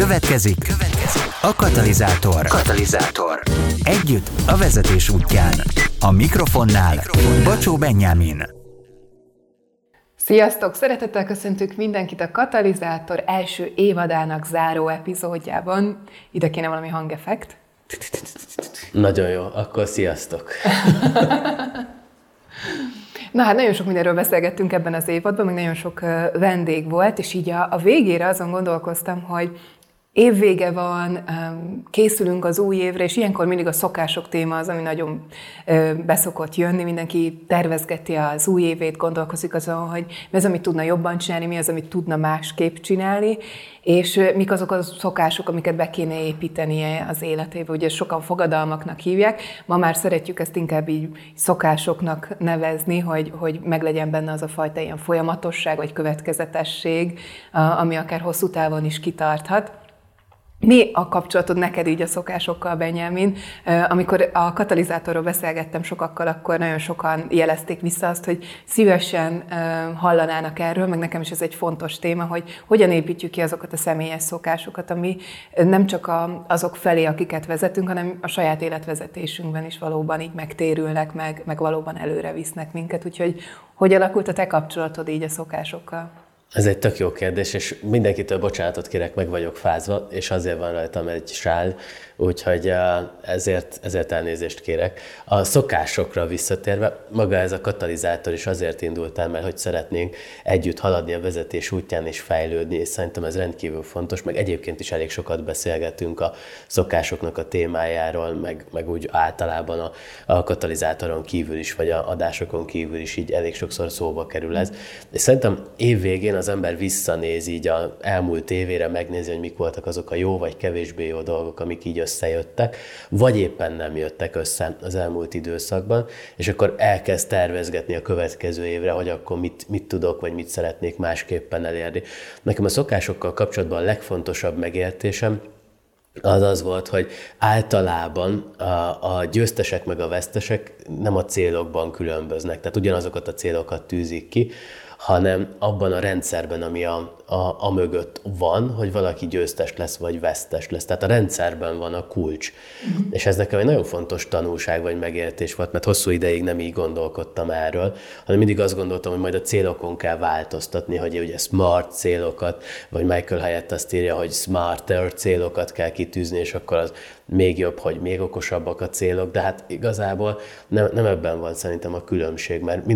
Következik, következik a katalizátor. Katalizátor. Együtt a vezetés útján. A mikrofonnál, mikrofonnál. Bacsó Benyámin. Sziasztok! Szeretettel köszöntünk mindenkit a Katalizátor első évadának záró epizódjában. Ide kéne valami hangeffekt. Nagyon jó, akkor sziasztok! Na hát nagyon sok mindenről beszélgettünk ebben az évadban, még nagyon sok vendég volt, és így a, a végére azon gondolkoztam, hogy évvége van, készülünk az új évre, és ilyenkor mindig a szokások téma az, ami nagyon beszokott jönni. Mindenki tervezgeti az új évét, gondolkozik azon, hogy mi az, amit tudna jobban csinálni, mi az, amit tudna másképp csinálni, és mik azok a szokások, amiket be kéne építenie az életébe. Ugye sokan fogadalmaknak hívják, ma már szeretjük ezt inkább így szokásoknak nevezni, hogy, hogy meglegyen benne az a fajta ilyen folyamatosság vagy következetesség, ami akár hosszú távon is kitarthat. Mi a kapcsolatod neked így a szokásokkal, Benyelmin? Amikor a katalizátorról beszélgettem sokakkal, akkor nagyon sokan jelezték vissza azt, hogy szívesen hallanának erről, meg nekem is ez egy fontos téma, hogy hogyan építjük ki azokat a személyes szokásokat, ami nem csak azok felé, akiket vezetünk, hanem a saját életvezetésünkben is valóban így megtérülnek, meg, meg valóban előre visznek minket. Úgyhogy hogy alakult a te kapcsolatod így a szokásokkal? Ez egy tök jó kérdés, és mindenkitől bocsánatot kérek, meg vagyok fázva, és azért van rajtam egy sál, úgyhogy ezért, ezért elnézést kérek. A szokásokra visszatérve, maga ez a katalizátor is azért indult el, mert hogy szeretnénk együtt haladni a vezetés útján és fejlődni, és szerintem ez rendkívül fontos, meg egyébként is elég sokat beszélgetünk a szokásoknak a témájáról, meg, meg úgy általában a, a katalizátoron kívül is, vagy a adásokon kívül is így elég sokszor szóba kerül ez. És szerintem évvégén az ember visszanéz így a elmúlt évére, megnézi, hogy mik voltak azok a jó vagy kevésbé jó dolgok, amik így összejöttek, vagy éppen nem jöttek össze az elmúlt időszakban, és akkor elkezd tervezgetni a következő évre, hogy akkor mit, mit tudok, vagy mit szeretnék másképpen elérni. Nekem a szokásokkal kapcsolatban a legfontosabb megértésem, az az volt, hogy általában a, a győztesek meg a vesztesek nem a célokban különböznek, tehát ugyanazokat a célokat tűzik ki, hanem abban a rendszerben, ami a, a, a mögött van, hogy valaki győztes lesz, vagy vesztes lesz. Tehát a rendszerben van a kulcs. Uh-huh. És ez nekem egy nagyon fontos tanulság, vagy megértés volt, mert hosszú ideig nem így gondolkodtam erről, hanem mindig azt gondoltam, hogy majd a célokon kell változtatni, hogy ugye smart célokat, vagy Michael Hyatt azt írja, hogy smarter célokat kell kitűzni, és akkor az még jobb, hogy még okosabbak a célok, de hát igazából nem, nem ebben van szerintem a különbség, mert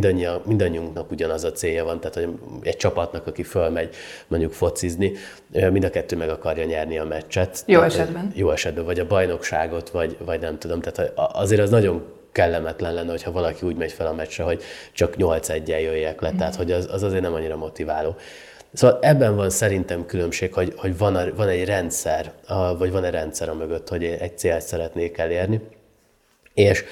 mindannyiunknak ugyanaz a célja van, tehát hogy egy csapatnak, aki fölmegy mondjuk focizni, mind a kettő meg akarja nyerni a meccset. Jó esetben. Jó esetben, vagy a bajnokságot, vagy, vagy nem tudom. Tehát azért az nagyon kellemetlen lenne, hogyha valaki úgy megy fel a meccsre, hogy csak 8 1 jöjjek le, mm. tehát hogy az, az azért nem annyira motiváló. Szóval ebben van szerintem különbség, hogy, hogy van, a, van egy rendszer, vagy van egy rendszer a mögött, hogy egy célt szeretnék elérni, és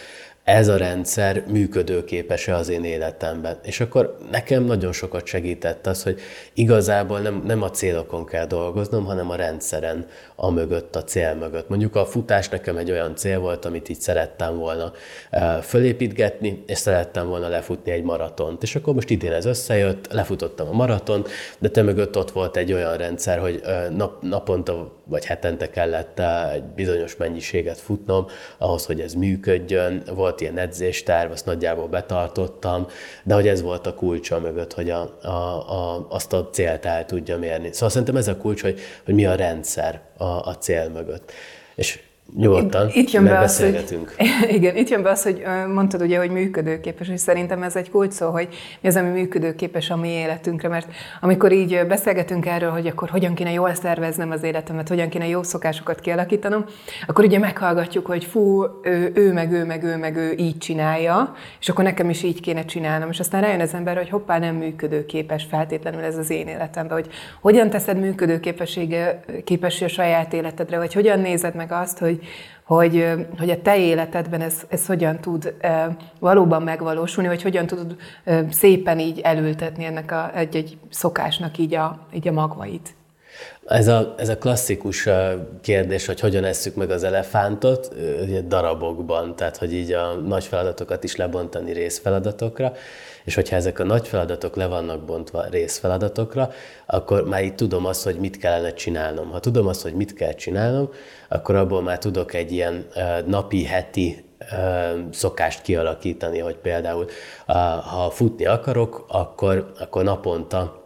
ez a rendszer működőképes-e az én életemben. És akkor nekem nagyon sokat segített az, hogy igazából nem, nem a célokon kell dolgoznom, hanem a rendszeren, a mögött, a cél mögött. Mondjuk a futás nekem egy olyan cél volt, amit így szerettem volna eh, fölépítgetni, és szerettem volna lefutni egy maratont. És akkor most idén ez összejött, lefutottam a maraton, de te mögött ott volt egy olyan rendszer, hogy eh, nap, naponta vagy hetente kellett egy bizonyos mennyiséget futnom, ahhoz, hogy ez működjön. Volt ilyen edzésterv, azt nagyjából betartottam, de hogy ez volt a kulcsa mögött, hogy a, a, a, azt a célt el tudjam érni. Szóval szerintem ez a kulcs, hogy, hogy mi a rendszer a, a cél mögött. És nyugodtan itt jön be az, hogy, Igen, itt jön be az, hogy mondtad ugye, hogy működőképes, és szerintem ez egy kulcs szó, hogy mi az, ami működőképes a mi életünkre, mert amikor így beszélgetünk erről, hogy akkor hogyan kéne jól szerveznem az életemet, hogyan kéne jó szokásokat kialakítanom, akkor ugye meghallgatjuk, hogy fú, ő, ő meg ő, meg ő, meg ő így csinálja, és akkor nekem is így kéne csinálnom, és aztán rájön az ember, hogy hoppá, nem működőképes feltétlenül ez az én életemben, hogy hogyan teszed működőképessége képessé a saját életedre, vagy hogyan nézed meg azt, hogy hogy, hogy a te életedben ez, ez hogyan tud valóban megvalósulni, vagy hogyan tudod szépen így elültetni ennek a, egy-egy szokásnak így a, így a magvait. Ez a, ez a klasszikus kérdés, hogy hogyan esszük meg az elefántot, ugye darabokban, tehát hogy így a nagy feladatokat is lebontani részfeladatokra, és hogyha ezek a nagy feladatok le vannak bontva részfeladatokra, akkor már így tudom azt, hogy mit kellene csinálnom. Ha tudom azt, hogy mit kell csinálnom, akkor abból már tudok egy ilyen napi, heti szokást kialakítani, hogy például ha futni akarok, akkor, akkor naponta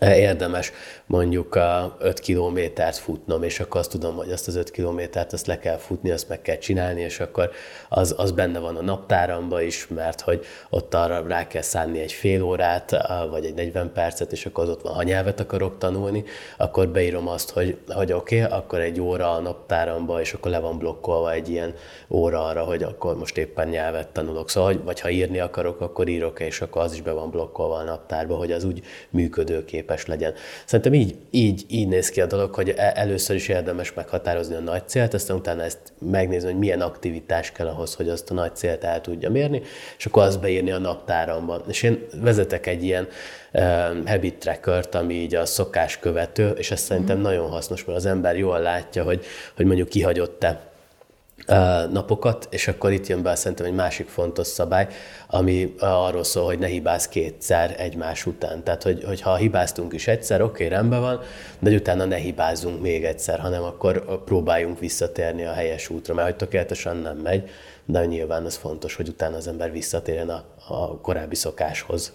érdemes mondjuk a 5 kilométert futnom, és akkor azt tudom, hogy azt az 5 kilométert azt le kell futni, azt meg kell csinálni, és akkor az, az benne van a naptáramba is, mert hogy ott arra rá kell szánni egy fél órát, vagy egy 40 percet, és akkor az ott van, ha nyelvet akarok tanulni, akkor beírom azt, hogy, hogy oké, okay, akkor egy óra a naptáramba, és akkor le van blokkolva egy ilyen óra arra, hogy akkor most éppen nyelvet tanulok. Szóval, vagy ha írni akarok, akkor írok, és akkor az is be van blokkolva a naptárba, hogy az úgy működőképes legyen. Szerintem így, így, így néz ki a dolog, hogy e- először is érdemes meghatározni a nagy célt, aztán utána ezt megnézni, hogy milyen aktivitás kell ahhoz, hogy azt a nagy célt el tudja mérni, és akkor azt beírni a naptáramban. És én vezetek egy ilyen uh, habit tracker ami így a szokás követő, és ez szerintem mm. nagyon hasznos, mert az ember jól látja, hogy, hogy mondjuk kihagyott-e napokat, és akkor itt jön be szerintem egy másik fontos szabály, ami arról szól, hogy ne hibáz kétszer egymás után. Tehát, hogy, hogy ha hibáztunk is egyszer, oké, okay, rendben van, de utána ne hibázzunk még egyszer, hanem akkor próbáljunk visszatérni a helyes útra, mert hogy tökéletesen nem megy, de nyilván az fontos, hogy utána az ember visszatérjen a, a korábbi szokáshoz.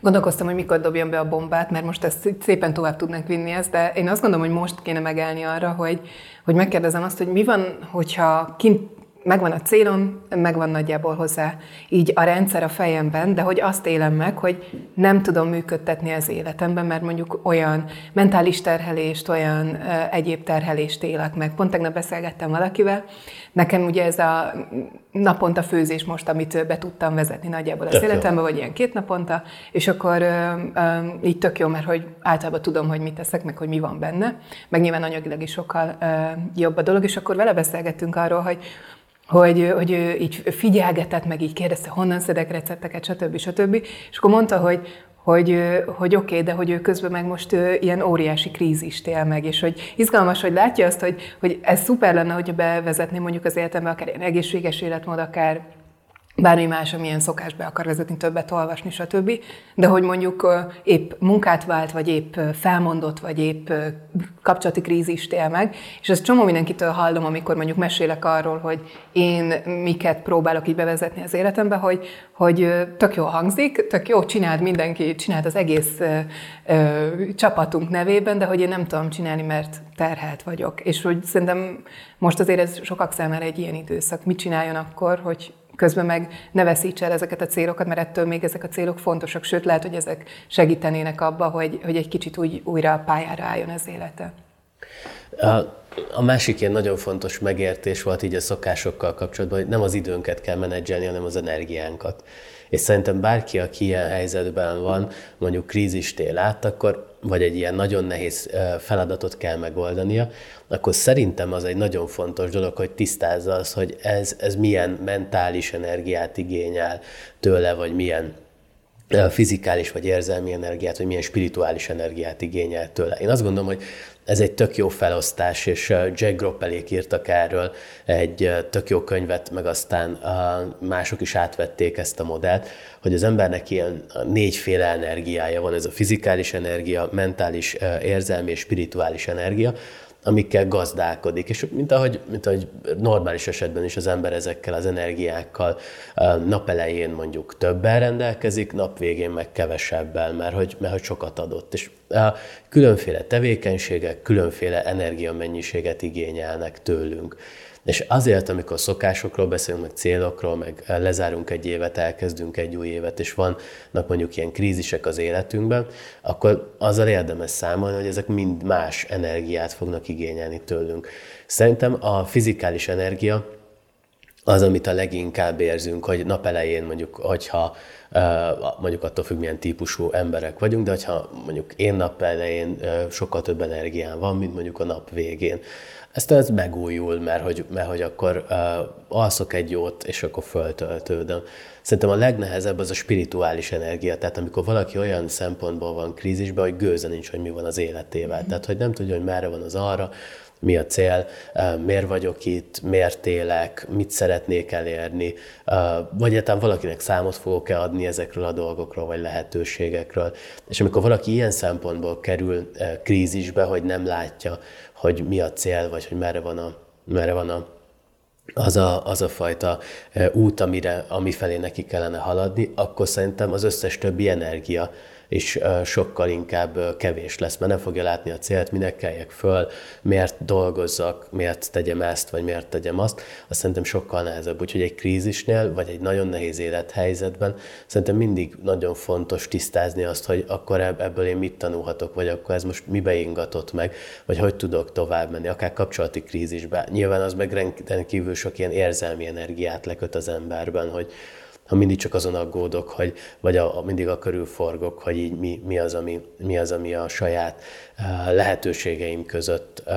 Gondolkoztam, hogy mikor dobjam be a bombát, mert most ezt szépen tovább tudnánk vinni ezt, de én azt gondolom, hogy most kéne megállni arra, hogy, hogy megkérdezem azt, hogy mi van, hogyha kint megvan a célom, megvan nagyjából hozzá így a rendszer a fejemben, de hogy azt élem meg, hogy nem tudom működtetni az életemben, mert mondjuk olyan mentális terhelést, olyan uh, egyéb terhelést élek meg. Pont tegnap beszélgettem valakivel, nekem ugye ez a naponta főzés most, amit be tudtam vezetni nagyjából az életemben, vagy ilyen két naponta, és akkor uh, uh, így tök jó, mert hogy általában tudom, hogy mit teszek, meg hogy mi van benne, meg nyilván anyagilag is sokkal uh, jobb a dolog, és akkor vele beszélgettünk arról, hogy hogy, hogy ő így figyelgetett, meg így kérdezte, honnan szedek recepteket, stb. stb. És akkor mondta, hogy, hogy, hogy oké, okay, de hogy ő közben meg most ilyen óriási krízist él meg, és hogy izgalmas, hogy látja azt, hogy, hogy ez szuper lenne, hogyha bevezetné mondjuk az életembe akár egészséges életmód, akár bármi más, amilyen szokás be akar vezetni, többet olvasni, stb. De hogy mondjuk épp munkát vált, vagy épp felmondott, vagy épp kapcsolati krízist él meg, és ezt csomó mindenkitől hallom, amikor mondjuk mesélek arról, hogy én miket próbálok így bevezetni az életembe, hogy, hogy tök jó hangzik, tök jó, csináld mindenki, csináld az egész ö, ö, csapatunk nevében, de hogy én nem tudom csinálni, mert terhelt vagyok. És hogy szerintem most azért ez sokak számára egy ilyen időszak. Mit csináljon akkor, hogy közben meg ne veszítse el ezeket a célokat, mert ettől még ezek a célok fontosak, sőt lehet, hogy ezek segítenének abba, hogy, hogy egy kicsit úgy újra a pályára álljon az élete. A, a másik ilyen nagyon fontos megértés volt így a szokásokkal kapcsolatban, hogy nem az időnket kell menedzselni, hanem az energiánkat. És szerintem bárki, aki ilyen helyzetben van, mondjuk krízist él át, akkor vagy egy ilyen nagyon nehéz feladatot kell megoldania, akkor szerintem az egy nagyon fontos dolog, hogy tisztázza az, hogy ez, ez milyen mentális energiát igényel tőle, vagy milyen fizikális vagy érzelmi energiát, vagy milyen spirituális energiát igényel tőle. Én azt gondolom, hogy ez egy tök jó felosztás, és Jack Groppelék írtak erről egy tök jó könyvet, meg aztán mások is átvették ezt a modellt, hogy az embernek ilyen négyféle energiája van, ez a fizikális energia, mentális, érzelmi és spirituális energia, amikkel gazdálkodik. És mint ahogy, mint ahogy normális esetben is az ember ezekkel az energiákkal napelején mondjuk többen rendelkezik, nap végén meg kevesebbel, mert hogy, mert hogy sokat adott. És különféle tevékenységek, különféle energiamennyiséget igényelnek tőlünk. És azért, amikor szokásokról beszélünk, meg célokról, meg lezárunk egy évet, elkezdünk egy új évet, és vannak mondjuk ilyen krízisek az életünkben, akkor azzal érdemes számolni, hogy ezek mind más energiát fognak igényelni tőlünk. Szerintem a fizikális energia az, amit a leginkább érzünk, hogy napelején mondjuk, hogyha mondjuk attól függ, milyen típusú emberek vagyunk, de ha mondjuk én nap elején sokkal több energiám van, mint mondjuk a nap végén, ezt ez megújul, mert hogy, mert hogy akkor uh, alszok egy jót, és akkor föltöltődöm. Szerintem a legnehezebb az a spirituális energia, tehát amikor valaki olyan szempontból van krízisben, hogy gőze nincs, hogy mi van az életével. Tehát, hogy nem tudja, hogy merre van az arra, mi a cél, miért vagyok itt, miért élek, mit szeretnék elérni, vagy egyáltalán valakinek számot fogok-e adni ezekről a dolgokról, vagy lehetőségekről. És amikor valaki ilyen szempontból kerül krízisbe, hogy nem látja, hogy mi a cél, vagy hogy merre van a, merre van a az a, az a fajta út, amire, ami felé neki kellene haladni, akkor szerintem az összes többi energia és sokkal inkább kevés lesz, mert nem fogja látni a célt, minek kelljek föl, miért dolgozzak, miért tegyem ezt, vagy miért tegyem azt, azt szerintem sokkal nehezebb. Úgyhogy egy krízisnél, vagy egy nagyon nehéz élethelyzetben szerintem mindig nagyon fontos tisztázni azt, hogy akkor ebből én mit tanulhatok, vagy akkor ez most mibe ingatott meg, vagy hogy tudok tovább menni, akár kapcsolati krízisbe. Nyilván az meg rendkívül sok ilyen érzelmi energiát leköt az emberben, hogy, ha mindig csak azon aggódok, hogy, vagy a, mindig a körül forgok, hogy így mi, mi, az, ami, mi az, ami a saját lehetőségeim között uh,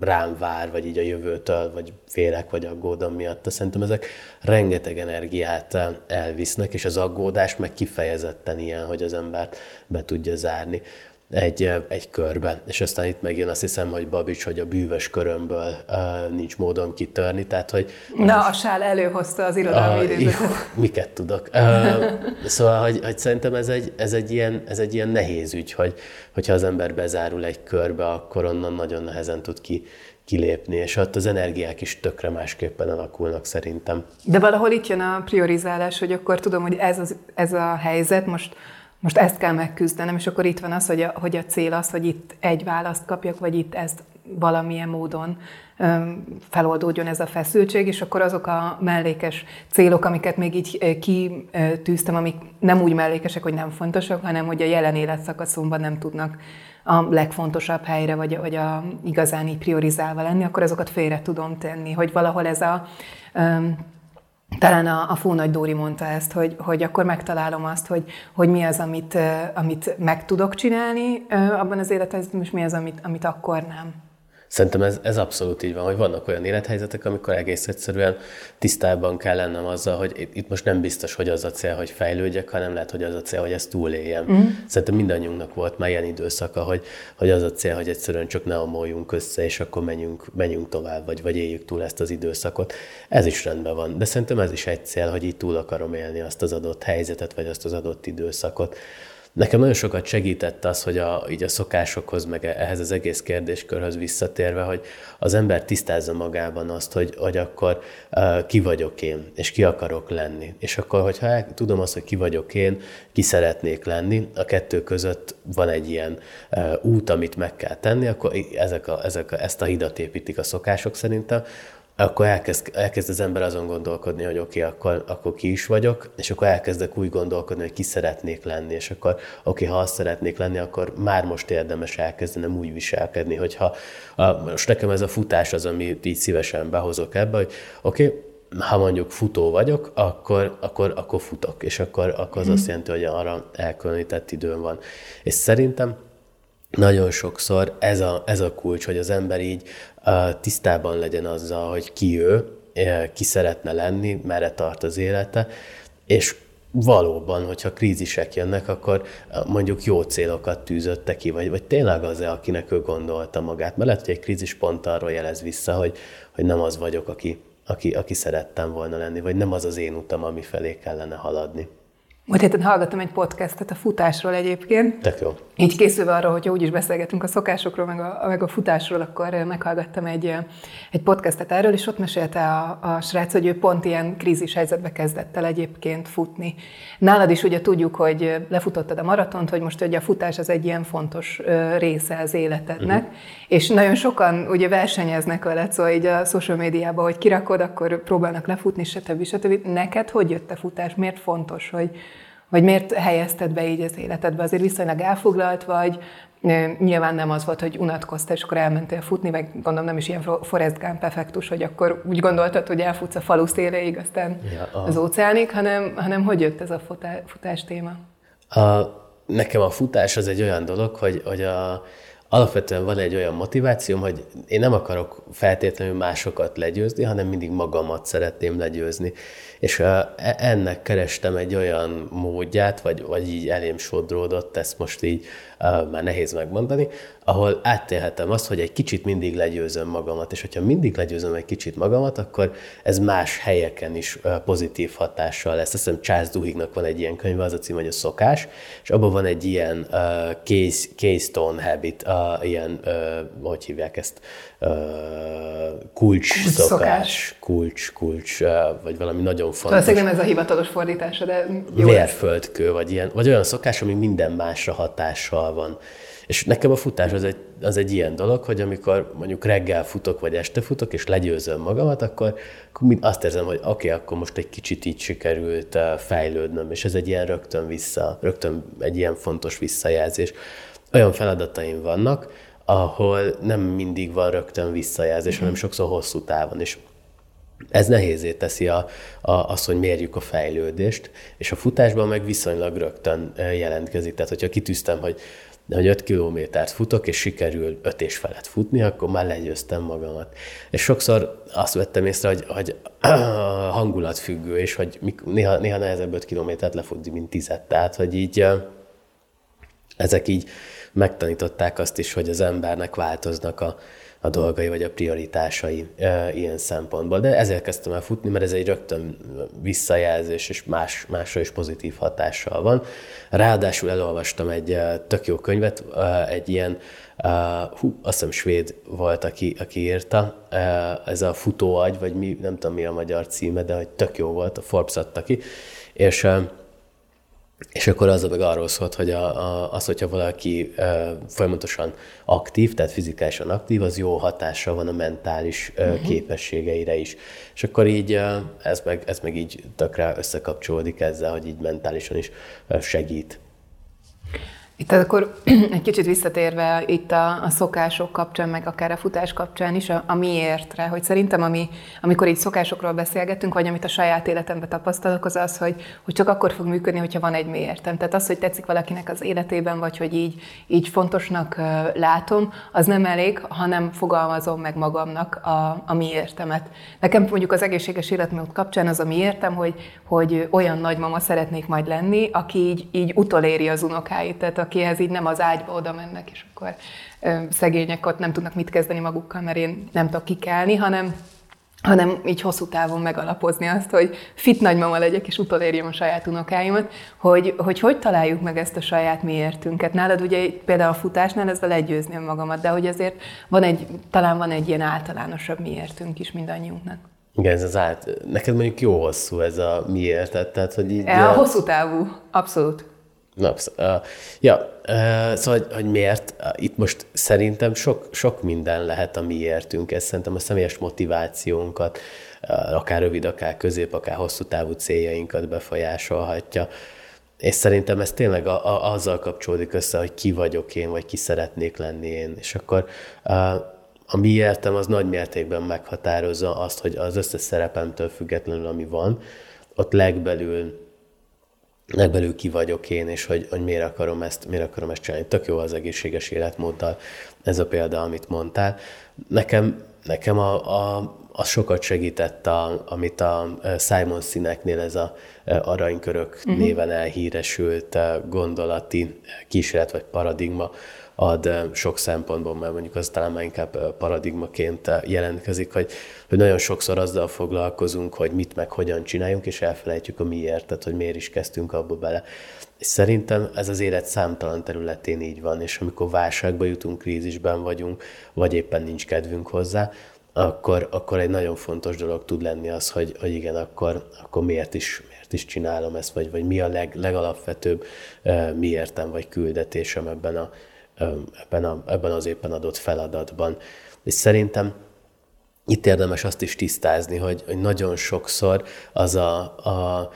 rám vár, vagy így a jövőtől, vagy félek, vagy aggódom miatt. Szerintem ezek rengeteg energiát elvisznek, és az aggódás meg kifejezetten ilyen, hogy az embert be tudja zárni egy, egy körben. És aztán itt megjön azt hiszem, hogy Babics, hogy a bűvös körömből uh, nincs módon kitörni, tehát hogy... Na, a sál előhozta az irodalmi uh, jó, Miket tudok. Uh, szóval, hogy, hogy szerintem ez egy, ez, egy ilyen, ez egy ilyen nehéz ügy, hogy, hogyha az ember bezárul egy körbe, akkor onnan nagyon nehezen tud ki, kilépni, és ott az energiák is tökre másképpen alakulnak szerintem. De valahol itt jön a priorizálás, hogy akkor tudom, hogy ez, az, ez a helyzet most most ezt kell megküzdenem, és akkor itt van az, hogy a, hogy a cél az, hogy itt egy választ kapjak, vagy itt ezt valamilyen módon feloldódjon ez a feszültség, és akkor azok a mellékes célok, amiket még így kitűztem, amik nem úgy mellékesek, hogy nem fontosak, hanem hogy a jelen életszakaszomban nem tudnak a legfontosabb helyre, vagy, vagy a igazán így priorizálva lenni, akkor azokat félre tudom tenni, hogy valahol ez a talán a, a Fó Nagy Dóri mondta ezt, hogy, hogy akkor megtalálom azt, hogy, hogy mi az, amit, amit meg tudok csinálni abban az életben, és mi az, amit, amit akkor nem. Szerintem ez, ez abszolút így van, hogy vannak olyan élethelyzetek, amikor egész egyszerűen tisztában kell lennem azzal, hogy itt most nem biztos, hogy az a cél, hogy fejlődjek, hanem lehet, hogy az a cél, hogy ezt túléljem. Mm. Szerintem mindannyiunknak volt már ilyen időszaka, hogy, hogy az a cél, hogy egyszerűen csak ne omoljunk össze, és akkor menjünk, menjünk tovább, vagy, vagy éljük túl ezt az időszakot. Ez is rendben van, de szerintem ez is egy cél, hogy így túl akarom élni azt az adott helyzetet, vagy azt az adott időszakot. Nekem nagyon sokat segített az, hogy a, így a szokásokhoz, meg ehhez az egész kérdéskörhöz visszatérve, hogy az ember tisztázza magában azt, hogy, hogy akkor uh, ki vagyok én, és ki akarok lenni. És akkor, hogyha el, tudom azt, hogy ki vagyok én, ki szeretnék lenni, a kettő között van egy ilyen uh, út, amit meg kell tenni, akkor ezek a, ezek a, ezt a hidat építik a szokások szerintem, akkor elkezd, elkezd az ember azon gondolkodni, hogy oké, okay, akkor, akkor ki is vagyok, és akkor elkezdek úgy gondolkodni, hogy ki szeretnék lenni, és akkor oké, okay, ha azt szeretnék lenni, akkor már most érdemes elkezdenem úgy viselkedni, hogyha a, most nekem ez a futás az, amit így szívesen behozok ebbe, hogy oké, okay, ha mondjuk futó vagyok, akkor, akkor, akkor futok, és akkor, akkor az mm. azt jelenti, hogy arra elkülönített időm van. És szerintem nagyon sokszor ez a, ez a kulcs, hogy az ember így tisztában legyen azzal, hogy ki ő, ki szeretne lenni, merre tart az élete, és valóban, hogyha krízisek jönnek, akkor mondjuk jó célokat tűzötte ki, vagy, vagy tényleg az-e, akinek ő gondolta magát. Mert lehet, hogy egy krízis pont arról jelez vissza, hogy, hogy nem az vagyok, aki, aki, aki szerettem volna lenni, vagy nem az az én utam, ami felé kellene haladni. Múlt héten hallgattam egy podcastet a futásról egyébként. Tök jó. Így készülve arra, hogy úgyis beszélgetünk a szokásokról, meg a, meg a futásról, akkor meghallgattam egy, egy podcastet erről, és ott mesélte a, a srác, hogy ő pont ilyen krízis helyzetbe kezdett el egyébként futni. Nálad is ugye tudjuk, hogy lefutottad a maratont, hogy most hogy a futás az egy ilyen fontos része az életednek, uh-huh. és nagyon sokan ugye versenyeznek veled, szóval így a social médiában, hogy kirakod, akkor próbálnak lefutni, stb. stb. Neked hogy jött a futás? Miért fontos, hogy vagy miért helyezted be így az életedbe? Azért viszonylag elfoglalt vagy, Nyilván nem az volt, hogy unatkoztál, és akkor elmentél futni, meg gondolom nem is ilyen Forrest Gump effektus, hogy akkor úgy gondoltad, hogy elfutsz a falu széléig, aztán ja, a... az óceánig, hanem, hanem hogy jött ez a futás téma? A, nekem a futás az egy olyan dolog, hogy, hogy a, alapvetően van egy olyan motivációm, hogy én nem akarok feltétlenül másokat legyőzni, hanem mindig magamat szeretném legyőzni. És e, ennek kerestem egy olyan módját, vagy, vagy így elém sodródott, ezt most így már nehéz megmondani, ahol áttélhetem azt, hogy egy kicsit mindig legyőzöm magamat, és hogyha mindig legyőzöm egy kicsit magamat, akkor ez más helyeken is pozitív hatással lesz. Azt hiszem Charles Duhiggnak van egy ilyen könyv, az a cím, hogy a szokás, és abban van egy ilyen uh, case, keystone habit, uh, ilyen, uh, hogy hívják ezt, uh, kulcs, kulcs szokás, szokás. kulcs, kulcs, uh, vagy valami nagyon fontos. Tudom, nem ez a hivatalos fordítása, de jó. Vérföldkő, vagy, ilyen, vagy olyan szokás, ami minden másra hatással van. És nekem a futás az egy, az egy ilyen dolog, hogy amikor mondjuk reggel futok, vagy este futok, és legyőzöm magamat, akkor, akkor azt érzem, hogy oké, okay, akkor most egy kicsit így sikerült eh, fejlődnöm, és ez egy ilyen rögtön vissza, rögtön egy ilyen fontos visszajelzés. Olyan feladataim vannak, ahol nem mindig van rögtön visszajelzés, hanem sokszor hosszú távon, és ez nehézé teszi a, a, azt, hogy mérjük a fejlődést, és a futásban meg viszonylag rögtön jelentkezik. Tehát, hogyha kitűztem, hogy, hogy 5 kilométert futok, és sikerül 5 és felett futni, akkor már legyőztem magamat. És sokszor azt vettem észre, hogy, hogy hangulatfüggő, és hogy néha, néha nehezebb 5 kilométert lefutni, mint 10 Tehát, hogy így ezek így megtanították azt is, hogy az embernek változnak a, a dolgai vagy a prioritásai e, ilyen szempontból. De ezért kezdtem el futni, mert ez egy rögtön visszajelzés, és más, másra is pozitív hatással van. Ráadásul elolvastam egy tök jó könyvet, egy ilyen, hú, azt hiszem svéd volt, aki, aki írta, ez a futóagy, vagy mi, nem tudom mi a magyar címe, de hogy tök jó volt, a Forbes adta ki, és és akkor az meg arról szólt, hogy a, a, az, hogyha valaki e, folyamatosan aktív, tehát fizikálisan aktív, az jó hatással van a mentális e, uh-huh. képességeire is. És akkor így e, ez meg, ez meg így tökre összekapcsolódik ezzel, hogy így mentálisan is segít. Itt akkor egy kicsit visszatérve itt a, a szokások kapcsán, meg akár a futás kapcsán is, a, a miértre, hogy szerintem ami, amikor így szokásokról beszélgetünk, vagy amit a saját életemben tapasztalok, az az, hogy, hogy csak akkor fog működni, hogyha van egy miértem. Tehát az, hogy tetszik valakinek az életében, vagy hogy így, így fontosnak látom, az nem elég, hanem fogalmazom meg magamnak a, a miértemet. Nekem mondjuk az egészséges életmód kapcsán az a miértem, hogy, hogy olyan nagymama szeretnék majd lenni, aki így, így utoléri az unokáit. Tehát akihez így nem az ágyba oda mennek, és akkor szegények ott nem tudnak mit kezdeni magukkal, mert én nem tudok kikelni, hanem hanem így hosszú távon megalapozni azt, hogy fit nagymama legyek, és utolérjem a saját unokáimat, hogy, hogy hogy találjuk meg ezt a saját miértünket. Nálad ugye például a futásnál ez a legyőzni magamat, de hogy azért van egy, talán van egy ilyen általánosabb miértünk is mindannyiunknak. Igen, ez az át. Neked mondjuk jó hosszú ez a miért, tehát hogy így... A hosszú távú, abszolút. Napsz. Uh, ja, uh, szóval, hogy, miért? Itt most szerintem sok, sok minden lehet a miértünk. Ez szerintem a személyes motivációnkat, uh, akár rövid, akár közép, akár hosszú távú céljainkat befolyásolhatja. És szerintem ez tényleg a, a, azzal kapcsolódik össze, hogy ki vagyok én, vagy ki szeretnék lenni én. És akkor uh, a miértem az nagy mértékben meghatározza azt, hogy az összes szerepemtől függetlenül, ami van, ott legbelül legbelül ki vagyok én, és hogy, hogy miért, akarom ezt, miért akarom ezt csinálni. Tök jó az egészséges életmóddal ez a példa, amit mondtál. Nekem, nekem a, a, az sokat segített, a, amit a Simon Sineknél ez a aranykörök uh-huh. néven elhíresült gondolati kísérlet vagy paradigma, ad sok szempontból, mert mondjuk az talán már inkább paradigmaként jelentkezik, hogy, hogy nagyon sokszor azzal foglalkozunk, hogy mit meg hogyan csináljunk, és elfelejtjük a miért, tehát hogy miért is kezdtünk abba bele. Szerintem ez az élet számtalan területén így van, és amikor válságba jutunk, krízisben vagyunk, vagy éppen nincs kedvünk hozzá, akkor, akkor egy nagyon fontos dolog tud lenni az, hogy, hogy igen, akkor, akkor miért, is, miért is csinálom ezt, vagy, vagy mi a leg, legalapvetőbb miértem, vagy küldetésem ebben a, ebben, a, ebben az éppen adott feladatban. És szerintem itt érdemes azt is tisztázni, hogy, hogy nagyon sokszor az a, a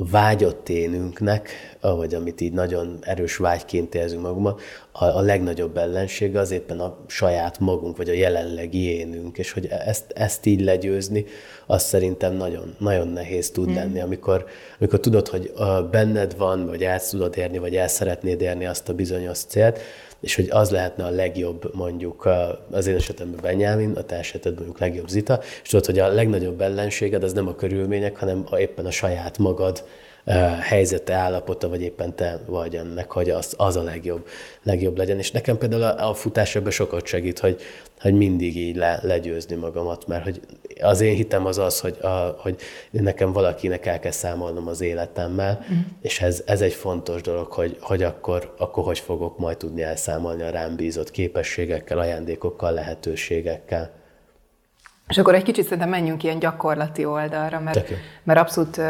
a vágyott énünknek, ahogy amit így nagyon erős vágyként érzünk magunkban, a, a legnagyobb ellensége az éppen a saját magunk, vagy a jelenlegi énünk, és hogy ezt, ezt így legyőzni, az szerintem nagyon, nagyon nehéz tud mm. lenni, amikor, amikor tudod, hogy benned van, vagy el tudod érni, vagy el szeretnéd érni azt a bizonyos célt, és hogy az lehetne a legjobb mondjuk az én esetemben Benyámin, a te esetedben mondjuk legjobb Zita, és tudod, hogy a legnagyobb ellenséged az nem a körülmények, hanem a, éppen a saját magad helyzete, állapota, vagy éppen te vagy ennek, hogy az, az a legjobb, legjobb legyen. És nekem például a, a futás ebben sokat segít, hogy, hogy mindig így le, legyőzni magamat, mert hogy az én hitem az az, hogy, a, hogy nekem valakinek el kell számolnom az életemmel, mm. és ez, ez egy fontos dolog, hogy, hogy akkor, akkor hogy fogok majd tudni elszámolni a rám bízott képességekkel, ajándékokkal, lehetőségekkel. És akkor egy kicsit szerintem menjünk ilyen gyakorlati oldalra, mert, mert abszolút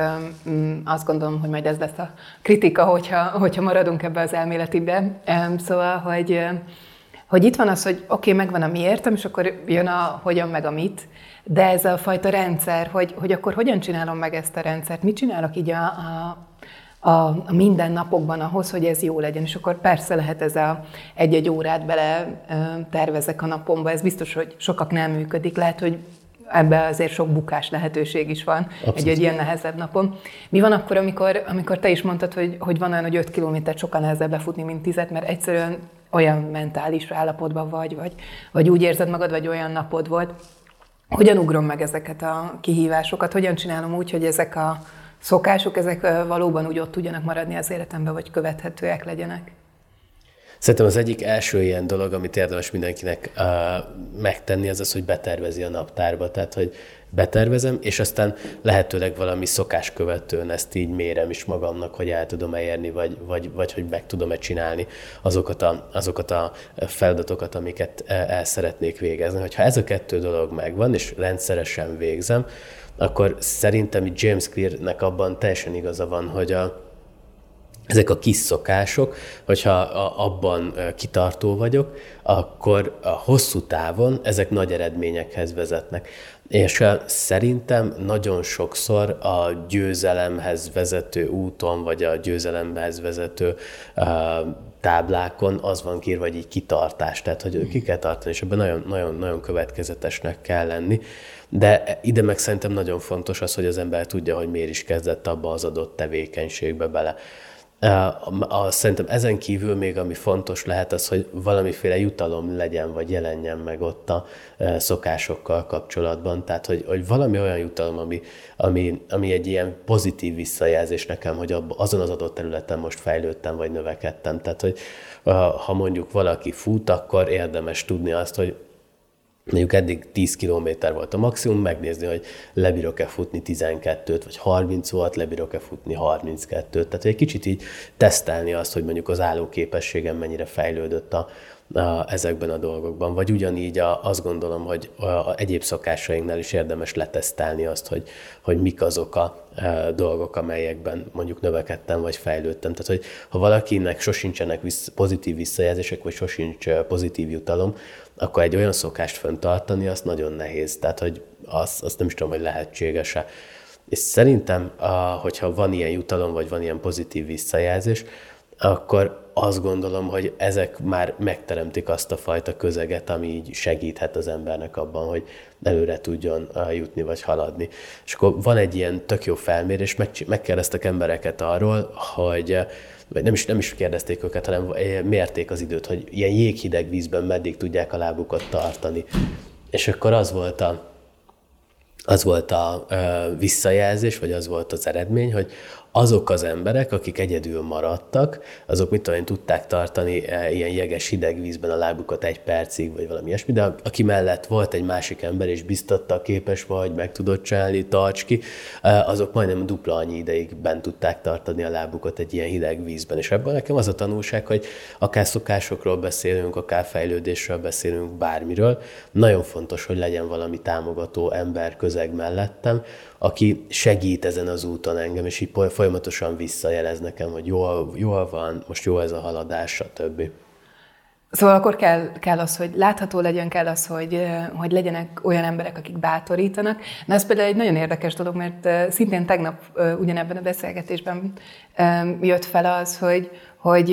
azt gondolom, hogy majd ez lesz a kritika, hogyha, hogyha maradunk ebbe az elméletibe. Szóval, hogy, hogy itt van az, hogy oké, okay, megvan a miértem, és akkor jön a hogyan meg a mit, de ez a fajta rendszer, hogy, hogy akkor hogyan csinálom meg ezt a rendszert, mit csinálok így a, a a, a mindennapokban ahhoz, hogy ez jó legyen. És akkor persze lehet ez a egy-egy órát bele tervezek a napomba, ez biztos, hogy sokak nem működik. Lehet, hogy ebbe azért sok bukás lehetőség is van egy-egy ilyen nehezebb napon. Mi van akkor, amikor, amikor te is mondtad, hogy, hogy van olyan, hogy 5 kilométert sokkal nehezebb lefutni, mint 10 mert egyszerűen olyan mentális állapotban vagy, vagy, vagy úgy érzed magad, vagy olyan napod volt. Hogyan ugrom meg ezeket a kihívásokat? Hogyan csinálom úgy, hogy ezek a, szokások, ezek valóban úgy ott tudjanak maradni az életemben, vagy követhetőek legyenek? Szerintem az egyik első ilyen dolog, amit érdemes mindenkinek uh, megtenni, az az, hogy betervezi a naptárba. Tehát, hogy betervezem, és aztán lehetőleg valami szokás követően ezt így mérem is magamnak, hogy el tudom érni, vagy, vagy, vagy hogy meg tudom-e csinálni azokat a, azokat a feladatokat, amiket el szeretnék végezni. Hogyha ez a kettő dolog megvan, és rendszeresen végzem, akkor szerintem James Clear-nek abban teljesen igaza van, hogy a, ezek a kis szokások, hogyha abban kitartó vagyok, akkor a hosszú távon ezek nagy eredményekhez vezetnek. És szerintem nagyon sokszor a győzelemhez vezető úton, vagy a győzelemhez vezető táblákon az van kírva, hogy így kitartás, tehát hogy ki kell tartani, és ebben nagyon, nagyon, nagyon következetesnek kell lenni. De ide meg szerintem nagyon fontos az, hogy az ember tudja, hogy miért is kezdett abba az adott tevékenységbe bele. A, szerintem ezen kívül még ami fontos lehet az, hogy valamiféle jutalom legyen, vagy jelenjen meg ott a szokásokkal kapcsolatban. Tehát, hogy, hogy valami olyan jutalom, ami, ami, ami egy ilyen pozitív visszajelzés nekem, hogy abba, azon az adott területen most fejlődtem, vagy növekedtem. Tehát, hogy ha mondjuk valaki fut, akkor érdemes tudni azt, hogy mondjuk eddig 10 km volt a maximum, megnézni, hogy lebírok-e futni 12-t, vagy 30 volt, lebírok-e futni 32-t. Tehát egy kicsit így tesztelni azt, hogy mondjuk az állóképességem mennyire fejlődött a, a, ezekben a dolgokban. Vagy ugyanígy a, azt gondolom, hogy a, egyéb szokásainknál is érdemes letesztelni azt, hogy, hogy mik azok a, e, dolgok, amelyekben mondjuk növekedtem vagy fejlődtem. Tehát, hogy ha valakinek sosincsenek vissz, pozitív visszajelzések, vagy sosincs e, pozitív jutalom, akkor egy olyan szokást föntartani, azt nagyon nehéz. Tehát, hogy azt, azt nem is tudom, hogy lehetséges-e. És szerintem, hogyha van ilyen jutalom, vagy van ilyen pozitív visszajelzés, akkor azt gondolom, hogy ezek már megteremtik azt a fajta közeget, ami így segíthet az embernek abban, hogy előre tudjon jutni vagy haladni. És akkor van egy ilyen tök jó felmérés, megkérdeztek embereket arról, hogy vagy nem is, nem is kérdezték őket, hanem mérték az időt, hogy ilyen jéghideg vízben meddig tudják a lábukat tartani. És akkor az volt a, az volt a visszajelzés, vagy az volt az eredmény, hogy azok az emberek, akik egyedül maradtak, azok mit tudom én, tudták tartani e, ilyen jeges hideg vízben a lábukat egy percig, vagy valami ilyesmi, de aki mellett volt egy másik ember, és biztatta, képes vagy, meg tudott csinálni, tarts ki, e, azok majdnem dupla annyi ideig bent tudták tartani a lábukat egy ilyen hideg vízben. És ebből nekem az a tanulság, hogy akár szokásokról beszélünk, akár fejlődésről beszélünk, bármiről, nagyon fontos, hogy legyen valami támogató ember közeg mellettem, aki segít ezen az úton engem, és így folyamatosan visszajelez nekem, hogy jól, jól van, most jó ez a haladás, stb. Szóval akkor kell, kell az, hogy látható legyen, kell az, hogy, hogy legyenek olyan emberek, akik bátorítanak. Na ez például egy nagyon érdekes dolog, mert szintén tegnap ugyanebben a beszélgetésben jött fel az, hogy, hogy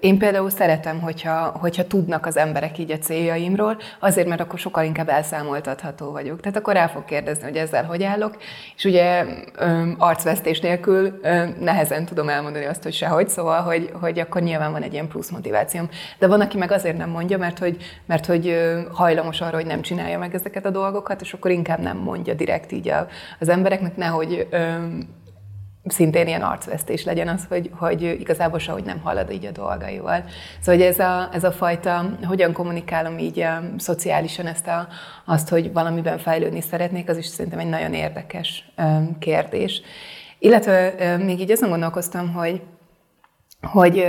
én például szeretem, hogyha, hogyha tudnak az emberek így a céljaimról, azért, mert akkor sokkal inkább elszámoltatható vagyok. Tehát akkor el fog kérdezni, hogy ezzel hogy állok, és ugye arcvesztés nélkül nehezen tudom elmondani azt, hogy sehogy, szóval, hogy, hogy akkor nyilván van egy ilyen plusz motivációm. De van, aki meg azért nem mondja, mert hogy, mert hogy hajlamos arra, hogy nem csinálja meg ezeket a dolgokat, és akkor inkább nem mondja direkt így az embereknek, nehogy szintén ilyen arcvesztés legyen az, hogy, hogy igazából sehogy nem halad így a dolgaival. Szóval hogy ez a, ez a fajta, hogyan kommunikálom így a, szociálisan ezt a, azt, hogy valamiben fejlődni szeretnék, az is szerintem egy nagyon érdekes kérdés. Illetve még így azon gondolkoztam, hogy hogy,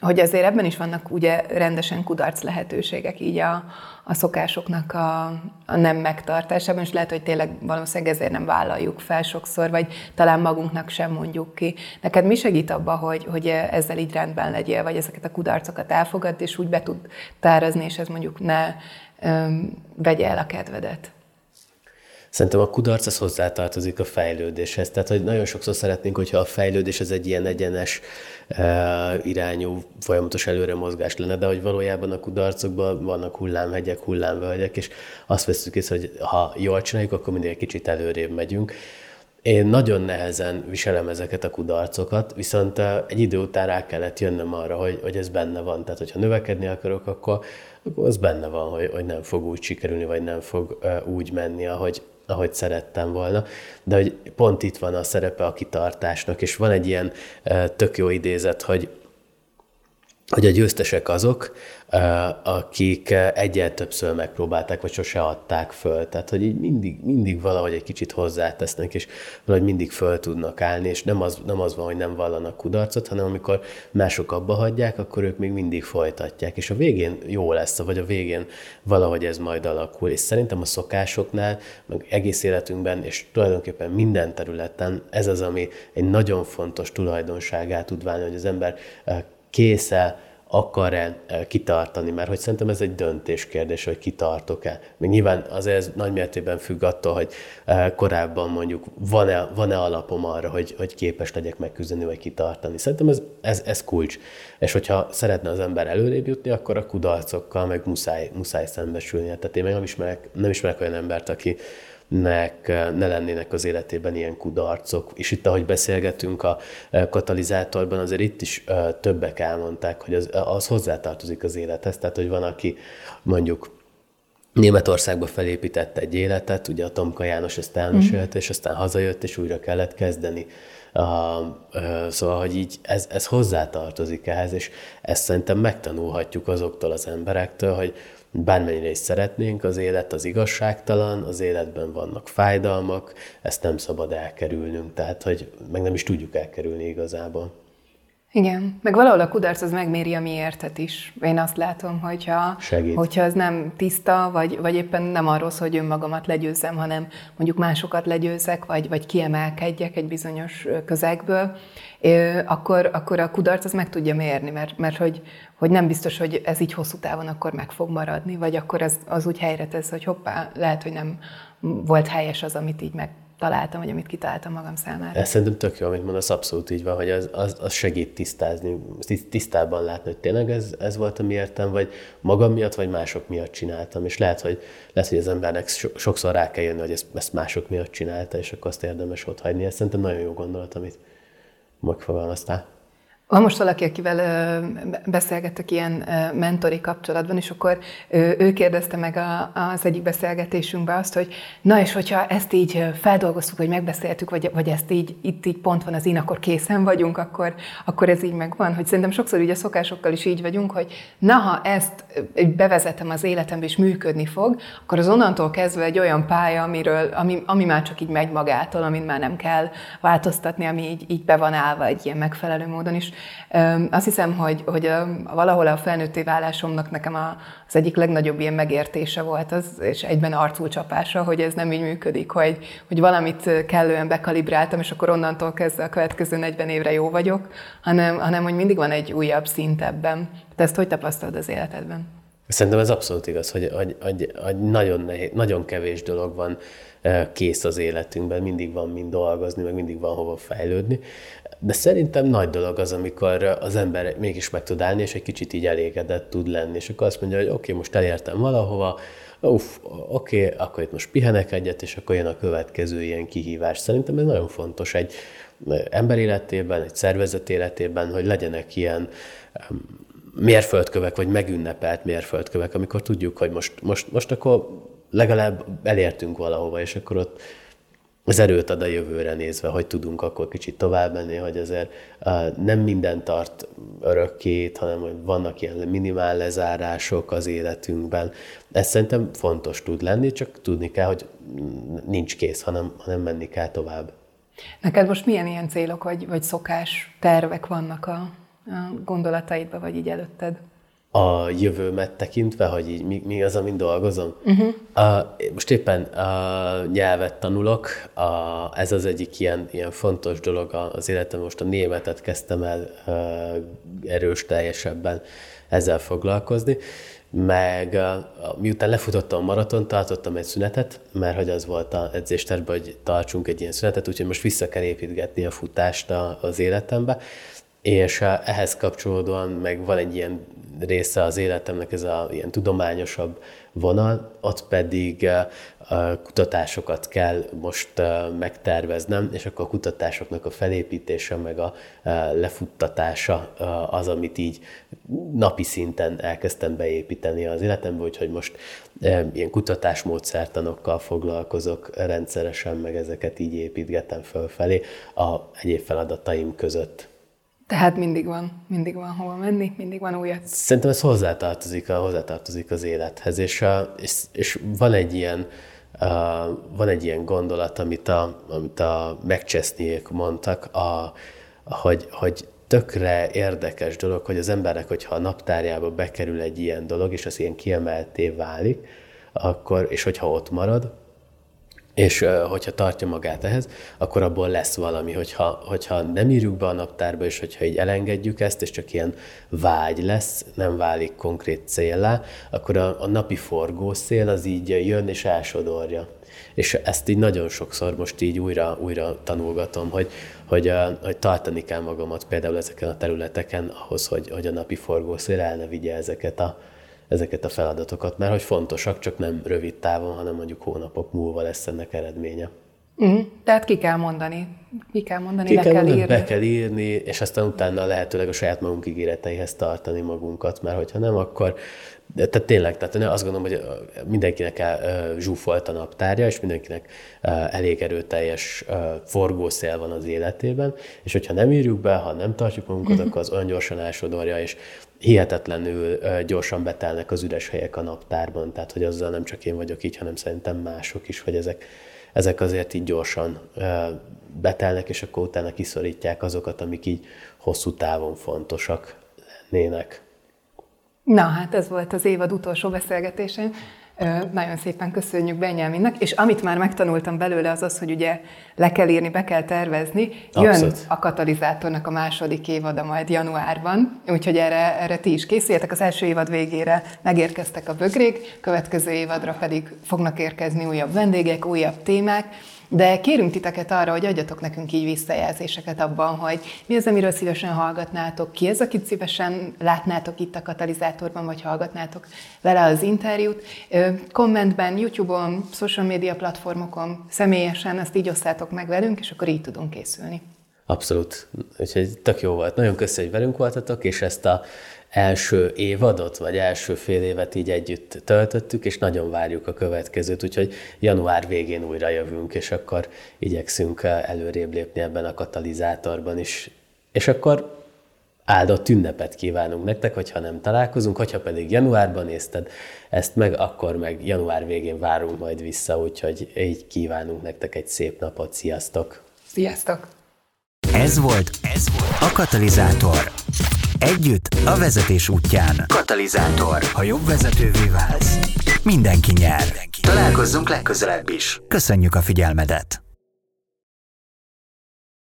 hogy azért ebben is vannak ugye rendesen kudarc lehetőségek így a, a szokásoknak a, a nem megtartásában, és lehet, hogy tényleg valószínűleg ezért nem vállaljuk fel sokszor, vagy talán magunknak sem mondjuk ki. Neked mi segít abba, hogy, hogy ezzel így rendben legyél, vagy ezeket a kudarcokat elfogad, és úgy be tud tárazni, és ez mondjuk ne öm, vegye el a kedvedet? Szerintem a kudarc az hozzátartozik a fejlődéshez. Tehát, hogy nagyon sokszor szeretnénk, hogyha a fejlődés az egy ilyen egyenes uh, irányú, folyamatos előre mozgás lenne, de hogy valójában a kudarcokban vannak hullámhegyek, hullámvölgyek, és azt veszük észre, hogy ha jól csináljuk, akkor mindig egy kicsit előrébb megyünk. Én nagyon nehezen viselem ezeket a kudarcokat, viszont egy idő után rá kellett jönnöm arra, hogy, hogy ez benne van. Tehát, hogyha növekedni akarok, akkor, akkor az benne van, hogy, hogy nem fog úgy sikerülni, vagy nem fog úgy menni, ahogy, ahogy szerettem volna, de hogy pont itt van a szerepe a kitartásnak, és van egy ilyen tök jó idézet, hogy hogy a győztesek azok, akik egyel többször megpróbálták, vagy sose adták föl. Tehát, hogy így mindig, mindig valahogy egy kicsit hozzátesznek, és valahogy mindig föl tudnak állni, és nem az, nem az van, hogy nem vallanak kudarcot, hanem amikor mások abba hagyják, akkor ők még mindig folytatják, és a végén jó lesz, vagy a végén valahogy ez majd alakul. És szerintem a szokásoknál, meg egész életünkben, és tulajdonképpen minden területen ez az, ami egy nagyon fontos tulajdonságát tud válni, hogy az ember kész-e, akar-e e, kitartani, mert hogy szerintem ez egy döntés kérdés, hogy kitartok-e. Még nyilván azért ez nagy mértékben függ attól, hogy e, korábban mondjuk van-e, van-e alapom arra, hogy, hogy képes legyek megküzdeni, vagy kitartani. Szerintem ez, ez, ez kulcs. És hogyha szeretne az ember előrébb jutni, akkor a kudarcokkal meg muszáj, muszáj szembesülni. Tehát én meg nem ismerek, nem ismerek olyan embert, aki nek ne lennének az életében ilyen kudarcok. És itt, ahogy beszélgetünk a katalizátorban, azért itt is többek elmondták, hogy az, az hozzátartozik az élethez. Tehát, hogy van, aki mondjuk Németországba felépített egy életet, ugye a Tomka János ezt elmesélte, mm. és aztán hazajött, és újra kellett kezdeni. Uh, uh, szóval, hogy így ez, ez hozzátartozik ehhez, és ezt szerintem megtanulhatjuk azoktól az emberektől, hogy bármennyire is szeretnénk, az élet az igazságtalan, az életben vannak fájdalmak, ezt nem szabad elkerülnünk, tehát hogy meg nem is tudjuk elkerülni igazából. Igen, meg valahol a kudarc az megméri a mi értet is. Én azt látom, hogyha, Segít. hogyha az nem tiszta, vagy, vagy éppen nem arról szól, hogy önmagamat legyőzzem, hanem mondjuk másokat legyőzek, vagy, vagy kiemelkedjek egy bizonyos közegből, akkor, akkor a kudarc az meg tudja mérni, mert, mert hogy, hogy nem biztos, hogy ez így hosszú távon akkor meg fog maradni, vagy akkor ez, az úgy helyre tesz, hogy hoppá, lehet, hogy nem volt helyes az, amit így meg találtam, vagy amit kitaláltam magam számára. Ez szerintem tök jó, amit mondasz, abszolút így van, hogy az, az, az segít tisztázni, tisztában látni, hogy tényleg ez, ez volt a miértem, vagy magam miatt, vagy mások miatt csináltam. És lehet, hogy, lehet, hogy az embernek sokszor rá kell jönni, hogy ezt, ezt mások miatt csinálta, és akkor azt érdemes ott hagyni. Ez szerintem nagyon jó gondolat, amit megfogalmaztál. Van most valaki, akivel beszélgettek ilyen mentori kapcsolatban, és akkor ő kérdezte meg az egyik beszélgetésünkben azt, hogy na és hogyha ezt így feldolgoztuk, vagy megbeszéltük, vagy, vagy ezt így, itt így pont van az én, akkor készen vagyunk, akkor, akkor ez így megvan. Hogy szerintem sokszor így a szokásokkal is így vagyunk, hogy na ha ezt bevezetem az életembe, és működni fog, akkor az onnantól kezdve egy olyan pálya, amiről, ami, ami már csak így megy magától, amin már nem kell változtatni, ami így, így be van állva egy ilyen megfelelő módon is. Azt hiszem, hogy, hogy a, valahol a felnőtté válásomnak nekem az egyik legnagyobb ilyen megértése volt, az, és egyben arculcsapása, hogy ez nem így működik, hogy, hogy valamit kellően bekalibráltam, és akkor onnantól kezdve a következő 40 évre jó vagyok, hanem, hanem hogy mindig van egy újabb szint ebben. Te ezt hogy tapasztalod az életedben? Szerintem ez abszolút igaz, hogy, hogy, hogy, hogy nagyon, nehéz, nagyon kevés dolog van kész az életünkben, mindig van mind dolgozni, meg mindig van hova fejlődni. De szerintem nagy dolog az, amikor az ember mégis meg tud állni, és egy kicsit így elégedett tud lenni, és akkor azt mondja, hogy oké, okay, most elértem valahova, uff, oké, okay, akkor itt most pihenek egyet, és akkor jön a következő ilyen kihívás. Szerintem ez nagyon fontos egy ember életében, egy szervezet életében, hogy legyenek ilyen mérföldkövek, vagy megünnepelt mérföldkövek, amikor tudjuk, hogy most, most, most akkor legalább elértünk valahova, és akkor ott az erőt ad a jövőre nézve, hogy tudunk akkor kicsit tovább menni, hogy azért uh, nem minden tart örökkét, hanem hogy vannak ilyen minimál lezárások az életünkben. Ez szerintem fontos tud lenni, csak tudni kell, hogy nincs kész, hanem, hanem menni kell tovább. Neked most milyen ilyen célok vagy, vagy szokás, tervek vannak a, a gondolataidban, vagy így előtted? A jövőmet tekintve, hogy így mi, mi az, amin dolgozom. Uh-huh. A, most éppen a nyelvet tanulok, a, ez az egyik ilyen, ilyen fontos dolog az életem. Most a németet kezdtem el a, erős teljesebben ezzel foglalkozni, meg a, miután lefutottam a maraton, tartottam egy szünetet, mert hogy az volt az edzésterben, hogy tartsunk egy ilyen szünetet, úgyhogy most vissza kell építgetni a futást az életembe, és ehhez kapcsolódóan meg van egy ilyen része az életemnek, ez a ilyen tudományosabb vonal, ott pedig a kutatásokat kell most megterveznem, és akkor a kutatásoknak a felépítése, meg a lefuttatása az, amit így napi szinten elkezdtem beépíteni az életembe, úgyhogy most ilyen kutatásmódszertanokkal foglalkozok rendszeresen, meg ezeket így építgetem fölfelé a egyéb feladataim között. Tehát mindig van, mindig van hova menni, mindig van újat. Szerintem ez hozzátartozik, a, hozzátartozik az élethez, és, a, és, és van egy ilyen uh, van egy ilyen gondolat, amit a, amit a megcseszniék mondtak, a, hogy, hogy tökre érdekes dolog, hogy az embernek, hogyha a naptárjába bekerül egy ilyen dolog, és az ilyen kiemelté válik, akkor, és hogyha ott marad, és hogyha tartja magát ehhez, akkor abból lesz valami, hogyha, hogyha nem írjuk be a naptárba, és hogyha így elengedjük ezt, és csak ilyen vágy lesz, nem válik konkrét célá, akkor a, a napi forgószél az így jön és elsodorja. És ezt így nagyon sokszor most így újra, újra tanulgatom, hogy, hogy, hogy tartani kell magamat például ezeken a területeken ahhoz, hogy, hogy a napi forgószél el ne vigye ezeket a, ezeket a feladatokat, mert hogy fontosak, csak nem rövid távon, hanem mondjuk hónapok múlva lesz ennek eredménye. Mm, tehát ki kell mondani, ki kell mondani, ki le kell, kell írni. Be kell írni, és aztán utána lehetőleg a saját magunk ígéreteihez tartani magunkat, mert hogyha nem, akkor de, tehát tényleg, tehát azt gondolom, hogy mindenkinek el, zsúfolt a naptárja, és mindenkinek elég erőteljes forgószél van az életében, és hogyha nem írjuk be, ha nem tartjuk magunkat, mm-hmm. akkor az olyan gyorsan elsodorja, és hihetetlenül gyorsan betelnek az üres helyek a naptárban, tehát hogy azzal nem csak én vagyok így, hanem szerintem mások is, hogy ezek, ezek azért így gyorsan betelnek, és akkor utána kiszorítják azokat, amik így hosszú távon fontosak lennének. Na, hát ez volt az évad utolsó beszélgetése. Nagyon szépen köszönjük Benyáminnak, és amit már megtanultam belőle, az az, hogy ugye le kell írni, be kell tervezni. Jön Abszolút. a katalizátornak a második évada majd januárban, úgyhogy erre, erre ti is készüljetek. Az első évad végére megérkeztek a bögrék, következő évadra pedig fognak érkezni újabb vendégek, újabb témák. De kérünk titeket arra, hogy adjatok nekünk így visszajelzéseket abban, hogy mi az, amiről szívesen hallgatnátok, ki az, akit szívesen látnátok itt a katalizátorban, vagy hallgatnátok vele az interjút. Kommentben, YouTube-on, social media platformokon, személyesen ezt így osszátok meg velünk, és akkor így tudunk készülni. Abszolút. Úgyhogy tök jó volt. Nagyon köszönjük, hogy velünk voltatok, és ezt a első évadot, vagy első fél évet így együtt töltöttük, és nagyon várjuk a következőt, úgyhogy január végén újra jövünk, és akkor igyekszünk előrébb lépni ebben a katalizátorban is. És akkor áldott ünnepet kívánunk nektek, hogyha nem találkozunk, hogyha pedig januárban nézted ezt meg, akkor meg január végén várunk majd vissza, úgyhogy így kívánunk nektek egy szép napot. Sziasztok! Sziasztok! Ez volt, ez volt a Katalizátor. Együtt a vezetés útján. Katalizátor. Ha jobb vezetővé válsz, mindenki nyer. Találkozzunk legközelebb is. Köszönjük a figyelmedet!